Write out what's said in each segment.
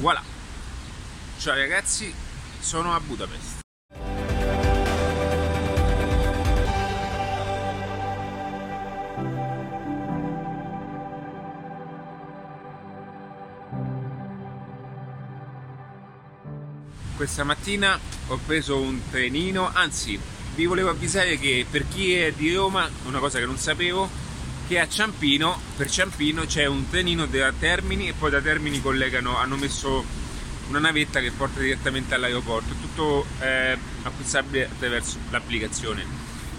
voilà. Ciao ragazzi sono a Budapest. Questa mattina ho preso un trenino, anzi vi volevo avvisare che per chi è di Roma, una cosa che non sapevo, che a Ciampino, per Ciampino c'è un trenino da Termini e poi da Termini collegano, hanno messo una navetta che porta direttamente all'aeroporto, tutto eh, acquistabile attraverso l'applicazione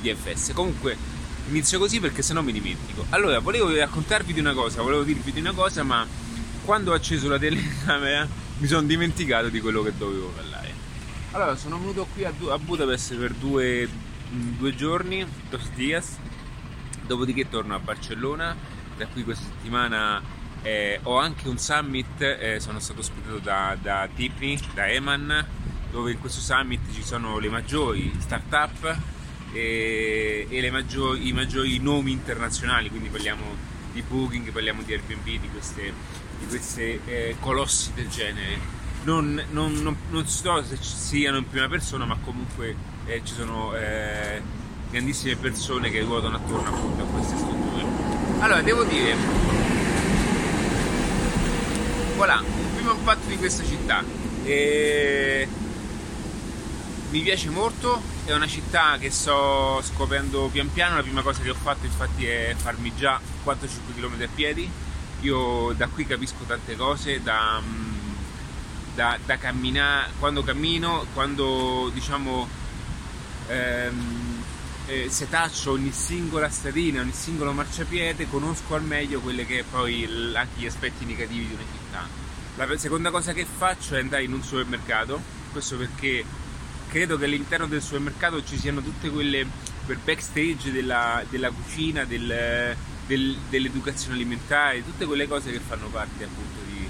DFS. Comunque inizio così perché sennò mi dimentico. Allora, volevo raccontarvi di una cosa, volevo dirvi di una cosa, ma quando ho acceso la telecamera mi sono dimenticato di quello che dovevo parlare. Allora, sono venuto qui a, Budapest per due, due giorni, dos dias, dopodiché torno a Barcellona. Da qui questa settimana eh, ho anche un summit, eh, sono stato ospitato da, da Tipney, da Eman, dove in questo summit ci sono le maggiori start-up e, e maggiori, i maggiori nomi internazionali, quindi parliamo di Booking, parliamo di Airbnb, di queste, di queste eh, colossi del genere. Non, non, non, non, so se ci siano in prima persona, ma comunque eh, ci sono eh, grandissime persone che ruotano attorno appunto a queste strutture. Allora, devo dire, voilà, un primo impatto di questa città. E mi piace molto, è una città che sto scoprendo pian piano, la prima cosa che ho fatto infatti è farmi già 4-5 km a piedi, io da qui capisco tante cose, da, da, da camminare, quando cammino, quando diciamo ehm, eh, setaccio ogni singola stradina, ogni singolo marciapiede, conosco al meglio quelli che poi anche gli aspetti negativi di una città. La seconda cosa che faccio è andare in un supermercato, questo perché credo che all'interno del supermercato ci siano tutte quelle quel backstage della, della cucina, del, del, dell'educazione alimentare, tutte quelle cose che fanno parte appunto di,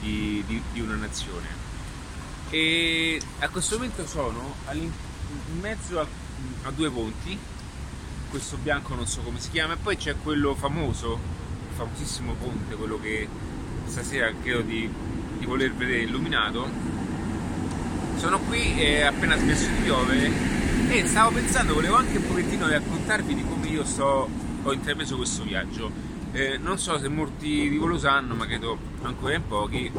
di, di, di una nazione. E a questo momento sono in mezzo a, a, due ponti, questo bianco non so come si chiama, e poi c'è quello famoso, il famosissimo ponte, quello che stasera credo di, di voler vedere illuminato. Sono qui e appena smesso di piovere. E stavo pensando, volevo anche un pochettino raccontarvi di come io sto, ho intrapreso questo viaggio. Eh, non so se molti di voi lo sanno, ma credo ancora in pochi.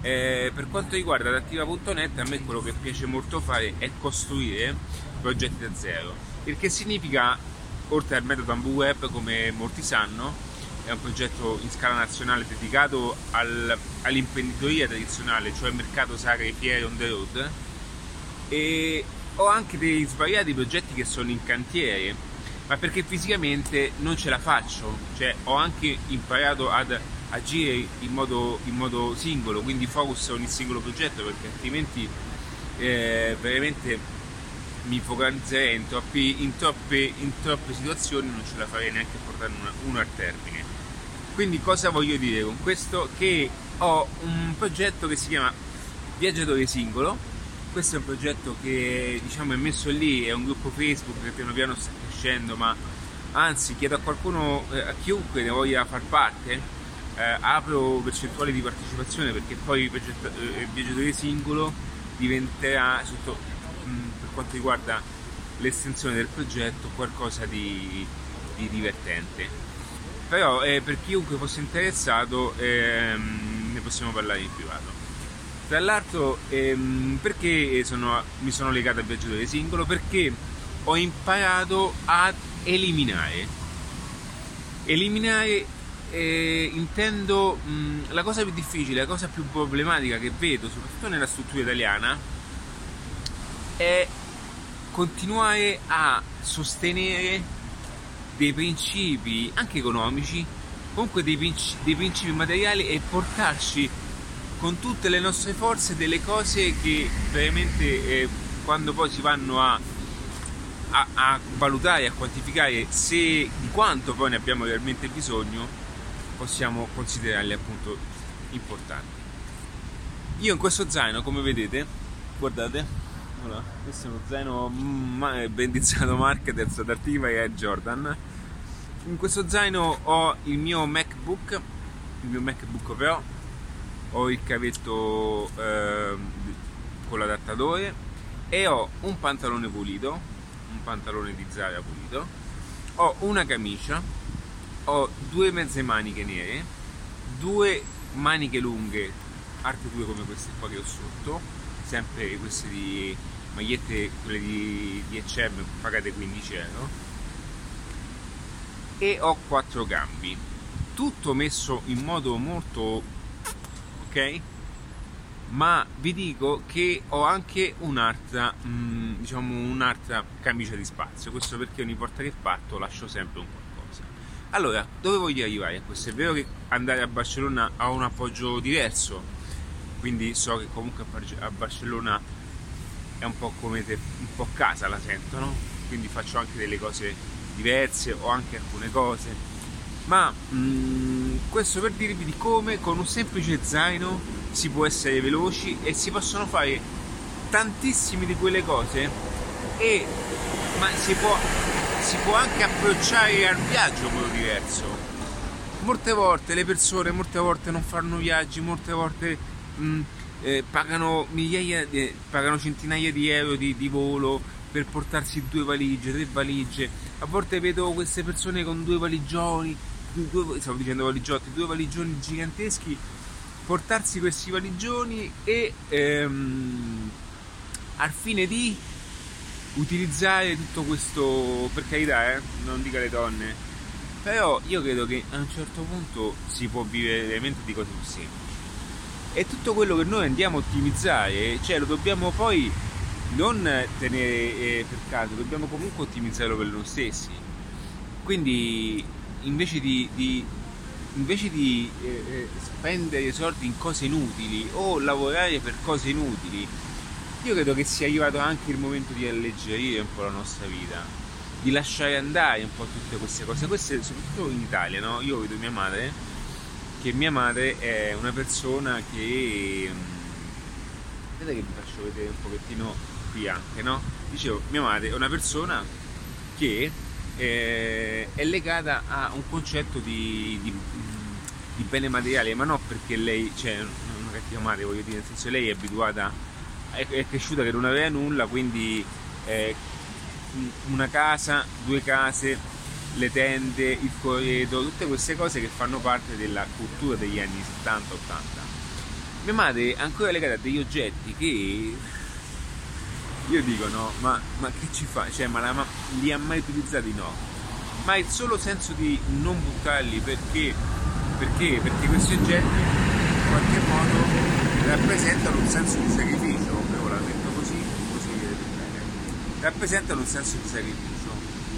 Eh, per quanto riguarda Adattiva.net, a me quello che piace molto fare è costruire progetti da zero. Il che significa, oltre al metodo Ambu Web, come molti sanno, è un progetto in scala nazionale dedicato al, all'imprenditoria tradizionale, cioè mercato sacre, fiere on the road e ho anche dei svariati progetti che sono in cantiere ma perché fisicamente non ce la faccio cioè ho anche imparato ad agire in modo, in modo singolo quindi focus ogni singolo progetto perché altrimenti eh, veramente mi focalizzerei in, troppi, in, troppe, in troppe situazioni non ce la farei neanche a portare una, uno a termine quindi cosa voglio dire con questo? Che ho un progetto che si chiama Viaggiatore Singolo questo è un progetto che diciamo è messo lì, è un gruppo Facebook che piano piano sta crescendo, ma anzi chiedo a qualcuno, eh, a chiunque ne voglia far parte, eh, apro percentuali di partecipazione perché poi il, eh, viaggiatore singolo diventerà sotto, quanto riguarda l'estensione del progetto qualcosa di, di divertente. Però eh, per chiunque fosse interessato ehm, ne possiamo parlare in privato. Tra l'altro, ehm, perché sono, mi sono legato al viaggiatore singolo? Perché ho imparato ad eliminare. Eliminare, eh, intendo, mh, la cosa più difficile, la cosa più problematica che vedo, soprattutto nella struttura italiana, è continuare a sostenere dei principi, anche economici, comunque dei, principi, dei principi materiali e portarci con tutte le nostre forze delle cose che veramente eh, quando poi si vanno a, a, a valutare, a quantificare se di quanto poi ne abbiamo realmente bisogno, possiamo considerarle appunto importanti. Io in questo zaino, come vedete, guardate, allora, questo è uno zaino bendizzato Marketers da Artiva e Jordan. In questo zaino ho il mio MacBook, il mio MacBook Pro ho il cavetto eh, con l'adattatore e ho un pantalone pulito, un pantalone di Zara pulito, ho una camicia, ho due mezze maniche nere, due maniche lunghe, altre due come queste qua che ho sotto, sempre queste di magliette, quelle di, di H&M pagate 15 euro, e ho quattro gambi, tutto messo in modo molto ok? Ma vi dico che ho anche un'altra, mh, mm, diciamo un'altra camicia di spazio, questo perché ogni volta che parto lascio sempre un qualcosa. Allora, dove voglio arrivare questo? È vero che andare a Barcellona ha un appoggio diverso, quindi so che comunque a Barcellona è un po' come te, un po' casa la sento, no? Quindi faccio anche delle cose diverse o anche alcune cose ma mh, mm, questo per dirvi di come con un semplice zaino si può essere veloci e si possono fare tantissime di quelle cose e ma si può, si può anche approcciare al viaggio in modo diverso molte volte le persone molte volte non fanno viaggi molte volte mh, mm, eh, pagano migliaia di, pagano centinaia di euro di, di volo per portarsi due valigie, tre valigie. A volte vedo queste persone con due valigioni due, stavo dicendo valigiotti, due valigioni giganteschi, portarsi questi valigioni e ehm, al fine di utilizzare tutto questo, per carità, eh, non dica le donne, però io credo che a un certo punto si può vivere veramente di cose più semplici. E tutto quello che noi andiamo a ottimizzare, cioè lo dobbiamo poi non tenere eh, per caso, dobbiamo comunque ottimizzarlo per noi stessi. Quindi invece di, di, invece di eh, eh, spendere soldi in cose inutili o lavorare per cose inutili, io credo che sia arrivato anche il momento di alleggerire un po' la nostra vita, di lasciare andare un po' tutte queste cose. Queste soprattutto in Italia, no? Io vedo mia madre, che mia madre è una persona che... Vedete che vi faccio vedere un pochettino qui anche, no? Dicevo, mia madre è una persona che eh, è legata a un concetto di, di, di, bene materiale, ma non perché lei, cioè, una cattiva madre, voglio dire, nel senso lei è abituata, è, è cresciuta che non aveva nulla, quindi eh, una casa, due case, le tende, il corredo, tutte queste cose che fanno parte della cultura degli anni 70-80. Mia madre è ancora legata a degli oggetti che io dico no, ma, ma che ci fa? Cioè, ma, la, ma li ha mai utilizzati? No. Ma il solo senso di non buttarli perché? Perché? Perché questi oggetti in qualche modo rappresentano un senso di sacrificio. Però la metto così, così vedete bene. Rappresentano un senso di sacrificio.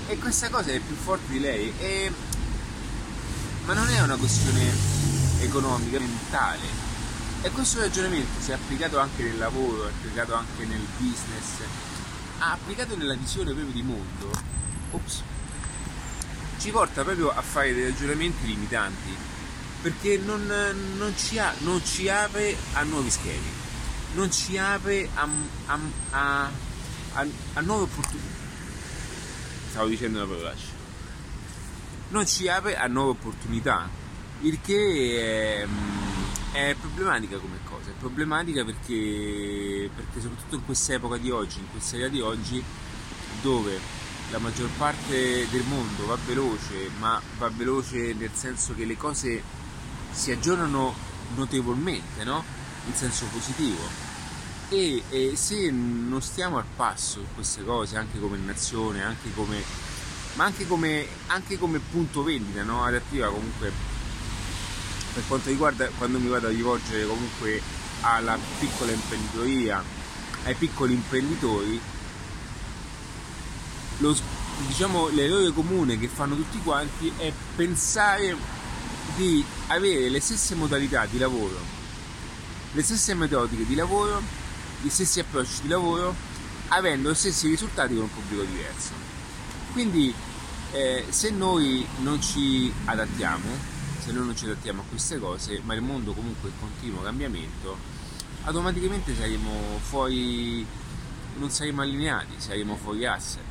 E questa cosa è più forte di lei. E... Ma non è una questione economica, mentale e questo ragionamento si è applicato anche nel lavoro, è applicato anche nel business, ha applicato nella visione proprio di mondo, ops, ci porta proprio a fare dei ragionamenti limitanti, perché non, non, ci, ha, non ci, apre a nuovi schemi, non ci apre a, a, a, a nuove opportunità. Stavo dicendo una parolaccia. Non ci apre a nuove opportunità, il che è è problematica come cosa, è problematica perché, perché soprattutto in questa epoca di oggi, in questa era di oggi, dove la maggior parte del mondo va veloce, ma va veloce nel senso che le cose si aggiornano notevolmente, no? In senso positivo. E, e, se non stiamo al passo su queste cose, anche come nazione, anche come, ma anche come, anche come punto vendita, no? Adattiva comunque per quanto riguarda quando mi vado a rivolgere comunque alla piccola imprenditoria, ai piccoli imprenditori, lo, diciamo, l'errore comune che fanno tutti quanti è pensare di avere le stesse modalità di lavoro, le stesse metodiche di lavoro, gli stessi approcci di lavoro, avendo gli stessi risultati con un pubblico diverso. Quindi eh, se noi non ci adattiamo, se noi non ci adattiamo a queste cose, ma il mondo comunque è in continuo cambiamento, automaticamente saremo fuori, non saremo allineati, saremo fuori asset.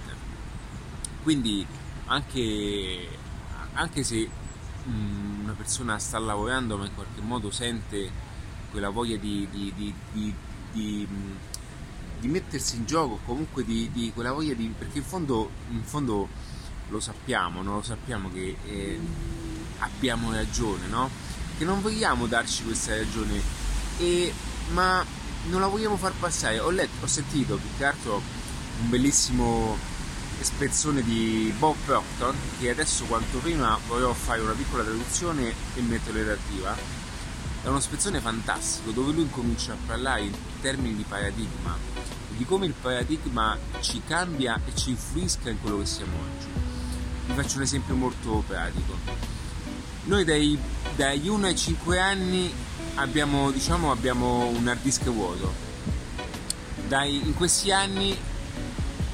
Quindi anche, anche se mh, una persona sta lavorando ma in qualche modo sente quella voglia di, di, di, di, mettersi in gioco, comunque di, quella voglia di... perché in fondo, in fondo lo sappiamo, no? lo sappiamo che eh, abbiamo ragione, no? Che non vogliamo darci questa ragione, e, ma non la vogliamo far passare. Ho letto, ho sentito più che altro un bellissimo spezzone di Bob Proctor che adesso quanto prima volevo fare una piccola traduzione e metterlo in relativa è uno spezzone fantastico dove lui comincia a parlare in termini di paradigma di come il paradigma ci cambia e ci influisca in quello che siamo oggi. Vi faccio un esempio molto pratico. Noi dai, dagli 1 ai 5 anni abbiamo, diciamo, abbiamo un hard disk vuoto. Dai, in questi anni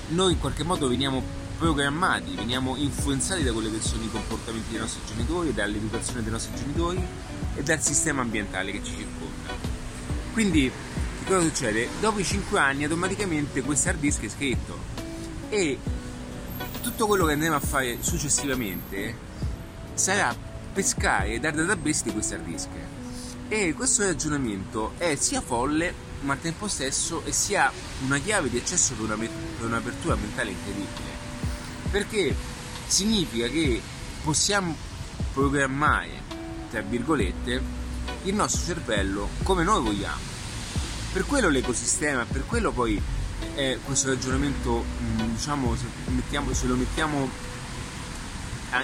noi in qualche modo veniamo programmati, veniamo influenzati da quelli che sono i comportamenti dei nostri genitori, dall'educazione dei nostri genitori e dal sistema ambientale che ci circonda. Quindi, che cosa succede? Dopo i 5 anni automaticamente questo hard disk è scritto e tutto quello che andremo a fare successivamente sarà pescare dal database di questo hard disk. E questo ragionamento è sia folle ma al tempo stesso e sia una chiave di accesso per, una, per un'apertura mentale incredibile. Perché significa che possiamo programmare, tra virgolette, il nostro cervello come noi vogliamo. Per quello l'ecosistema, per quello poi è questo ragionamento, mm, diciamo, se, mettiamo, se lo mettiamo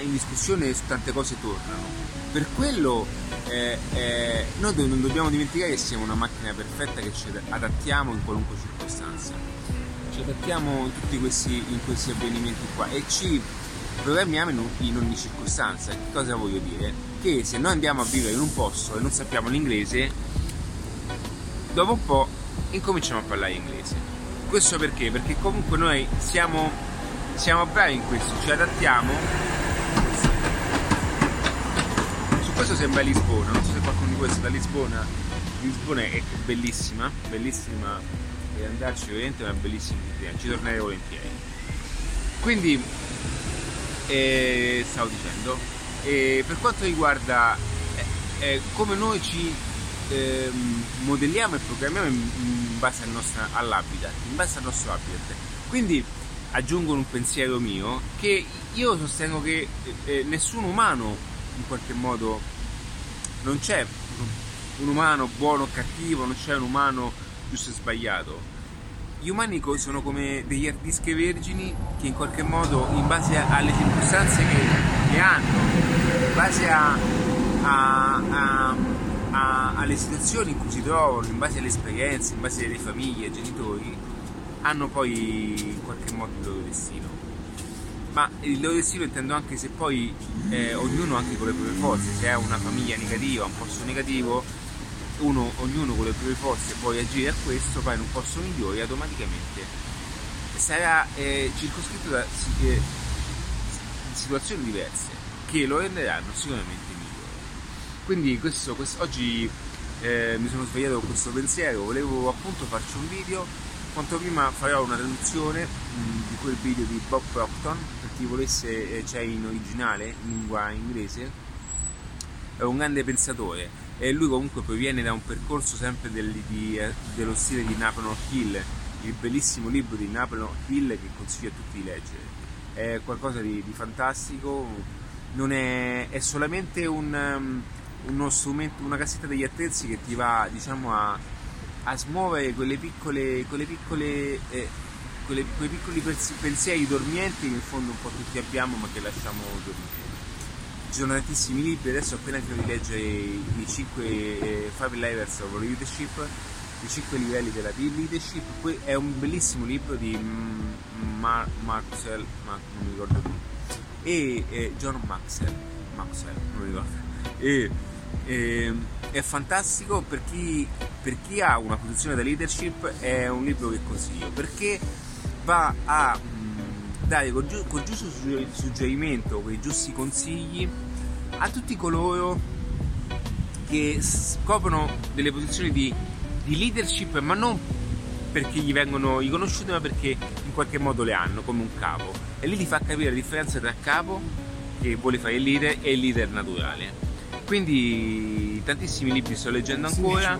in discussione tante cose tornano. Per quello eh, eh, noi non dobbiamo dimenticare che siamo una macchina perfetta che ci adattiamo in qualunque circostanza. Ci adattiamo in tutti questi, in questi avvenimenti qua e ci programmiamo in, in ogni circostanza. Che cosa voglio dire? Che se noi andiamo a vivere in un posto e non sappiamo l'inglese, dopo un po' incominciamo a parlare inglese. Questo perché? Perché comunque noi siamo, siamo bravi in questo, ci adattiamo questo sembra Lisbona, non so se qualcuno di voi è da Lisbona. Lisbona è bellissima, bellissima e andarci veramente una bellissima idea, ci tornerei volentieri. Quindi, eh, stavo dicendo, eh, per quanto riguarda eh, eh come noi ci ehm, modelliamo e programmiamo in, in base al nostro, all'habitat, in base al nostro habitat. Quindi aggiungo un pensiero mio che io sostengo che eh, nessun umano in qualche modo non c'è un umano buono o cattivo, non c'è un umano giusto e sbagliato. Gli umani sono come degli disk vergini che in qualche modo, in base alle circostanze che, hanno, in base a, a, a, alle situazioni in cui si trovano, in base alle esperienze, in base alle famiglie, ai genitori, hanno poi in qualche modo il loro destino. Ma il loro destino intendo anche se poi eh, ognuno anche con le proprie forze, se ha una famiglia negativa, un posto negativo, uno, ognuno con le proprie forze può reagire a questo, va in un posto migliore automaticamente. Sarà eh, circoscritto da eh, situazioni diverse che lo renderanno sicuramente migliore. Quindi questo, questo oggi eh, mi sono svegliato con questo pensiero, volevo appunto farci un video quanto prima farò una traduzione mh, mm, di quel video di Bob Proctor, per chi volesse eh, c'è in originale, in lingua inglese, è un grande pensatore e lui comunque proviene da un percorso sempre del, di, eh, dello stile di Napoleon Hill, il bellissimo libro di Napoleon Hill che consiglio a tutti di leggere. È qualcosa di, di fantastico, non è, è solamente un, um, uno strumento, una cassetta degli attrezzi che ti va diciamo a a smuovere quelle piccole, quelle piccole, eh, quelle, quei piccoli pensieri dormienti che in fondo un po' tutti abbiamo ma che lasciamo dormire. Ci sono tantissimi libri, adesso appena finito di leggere i 5 eh, Five Levels of Leadership, i 5 livelli della leadership, Poi è un bellissimo libro di Mar- Maxwell, ma non mi ricordo più, e eh, John Maxwell, Maxwell, non mi ricordo, e, e ehm, è fantastico per chi, per chi, ha una posizione da leadership, è un libro che consiglio perché va a dare col, giu- col giusto suggerimento, con i giusti consigli a tutti coloro che scoprono delle posizioni di, di leadership, ma non perché gli vengono riconosciute, ma perché in qualche modo le hanno come un capo. E lì ti fa capire la differenza tra capo che vuole fare il leader e il leader naturale. Quindi tantissimi libri sto leggendo ancora.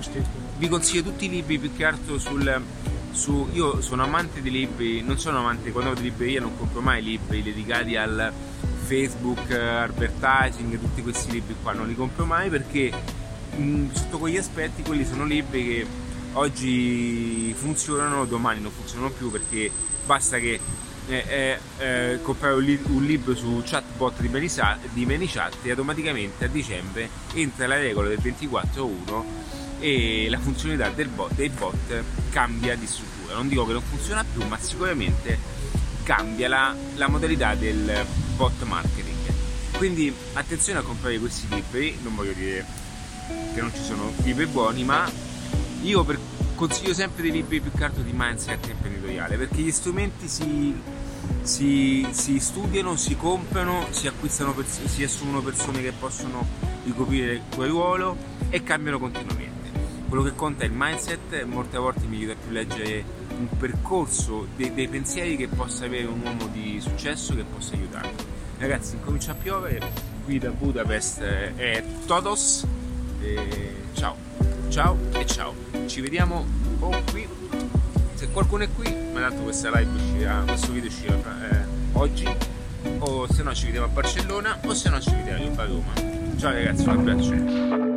vi consiglio tutti i libri più che altro sul su, io sono amante di libri non sono amante quando vado in libreria non compro mai libri dedicati al Facebook advertising tutti questi libri qua non li compro mai perché mh, sotto quegli aspetti quelli sono libri che oggi funzionano domani non funzionano più perché basta che eh, eh, comprare un, li- un, libro su chatbot di, Manisa- di ManyChat e automaticamente a dicembre entra la regola del 24.1 e la funzionalità del bot, dei bot cambia di struttura. Non dico che non funziona più, ma sicuramente cambia la, la modalità del bot marketing. Quindi attenzione a comprare questi libri, non voglio dire che non ci sono libri buoni, ma io per consiglio sempre dei libri più che di mindset imprenditoriale perché gli strumenti si, si, si studiano, si comprano, si acquistano, si assumono persone che possono ricoprire quel ruolo e cambiano continuamente. Quello che conta è il mindset, molte volte mi aiuta più leggere un percorso dei, dei pensieri che possa avere un uomo di successo che possa aiutarmi. Ragazzi, incomincia a piovere, qui da Budapest è Todos, e ciao, ciao e ciao. Ci vediamo o qui. Se qualcuno è qui ma tanto questa live uscirà questo video uscirà eh, oggi. O se no ci vediamo a Barcellona o se no ci vediamo a Roma. Ciao ragazzi un abbraccio